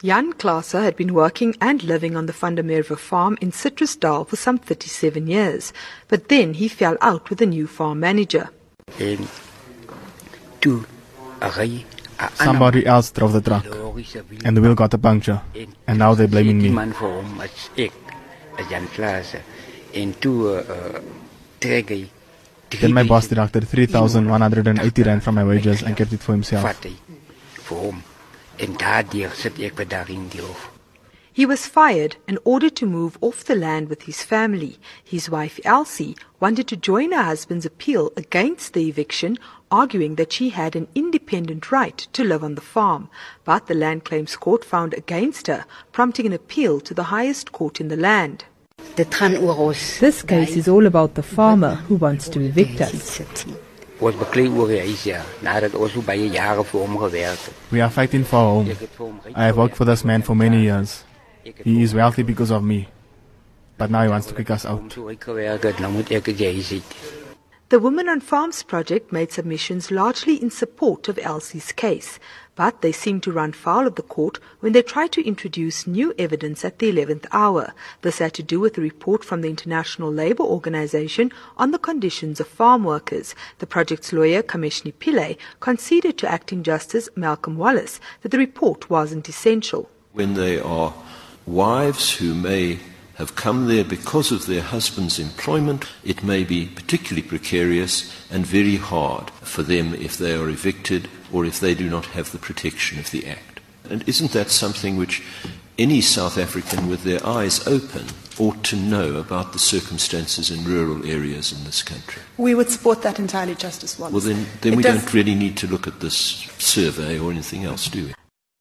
Jan Klaase had been working and living on the Van der Merwe farm in Citrusdal for some 37 years, but then he fell out with the new farm manager. En toe Somebody else drove the truck, and the wheel got a puncture, and now they're blaming me. man vir hom as ek, as Jan Klaasen. En toe uh, trek hy Then my boss deducted 3,180 rand from my wages and kept it for himself. Vat hy vir hom. En daardeur sit ek by daarin die. He was fired and ordered to move off the land with his family. His wife Elsie wanted to join her husband's appeal against the eviction, arguing that she had an independent right to live on the farm. But the Land Claims Court found against her, prompting an appeal to the highest court in the land. Dit gaan oor ons. This case is all about the farmer who wants to evict us. Ons beklei oor die huis ja, nadat ons so baie jare vir hom gewerk het. We are fighting for home. I have worked for this man for many years. He is wealthy because of me. But now he wants to kick us out. so ek gewerk het, nou moet ek die huis uit. The Women on Farms project made submissions largely in support of Elsie's case, but they seemed to run foul of the court when they tried to introduce new evidence at the 11th hour. This had to do with a report from the International Labour Organization on the conditions of farm workers. The project's lawyer, Kameshni Pillay, conceded to acting justice Malcolm Wallis that the report wasn't essential. when they are wives who may have come there because of their husband's employment, it may be particularly precarious and very hard for them if they are evicted or if they do not have the protection of the Act. And isn't that something which any South African with their eyes open ought to know about the circumstances in rural areas in this country? We would support that entirely, Justice Wallis. Well, then, then It we does- don't really need to look at this survey or anything else, do we?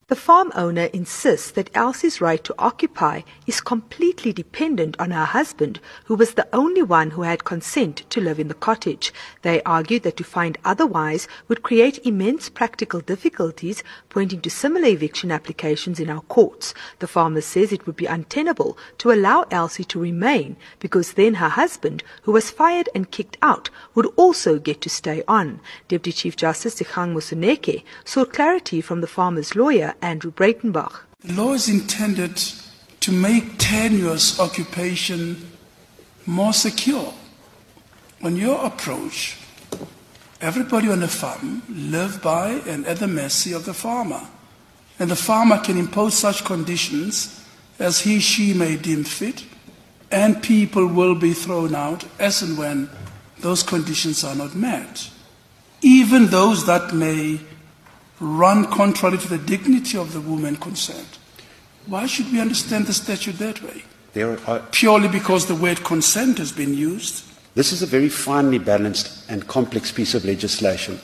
The farm owner insists that Elsie's right to occupy is completely dependent on her husband, who was the only one who had consent to live in the cottage. They argue that to find otherwise would create immense practical difficulties, pointing to similar eviction applications in our courts. The farmer says it would be untenable to allow Elsie to remain because then her husband, who was fired and kicked out, would also get to stay on. Deputy Chief Justice Dikgang Moseneke sought clarity from the farmer's lawyer, Andrew Breitenbach. The law is intended to make tenuous occupation more secure. On your approach, everybody on the farm live by and at the mercy of the farmer. And the farmer can impose such conditions as he she may deem fit, and people will be thrown out as and when those conditions are not met. Even those that may run contrary to the dignity of the woman concerned. Why should we understand the statute that way? There are, uh, Purely because the word consent has been used? this is a very finely balanced and complex piece of legislation.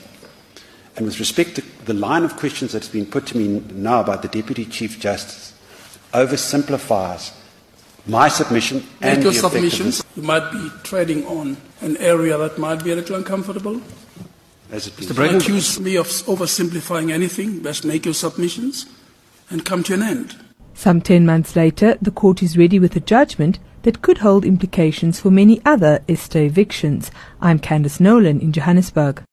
And with respect to the line of questions that's been put to me now by the Deputy Chief Justice, oversimplifies my submission and your submissions. You might be treading on an area that might be a little uncomfortable. As it Don't accuse me of oversimplifying anything. Best make your submissions and come to an end. Some 10 months later, the court is ready with a judgment that could hold implications for many other ESTA evictions. I'm Candice Nolan in Johannesburg.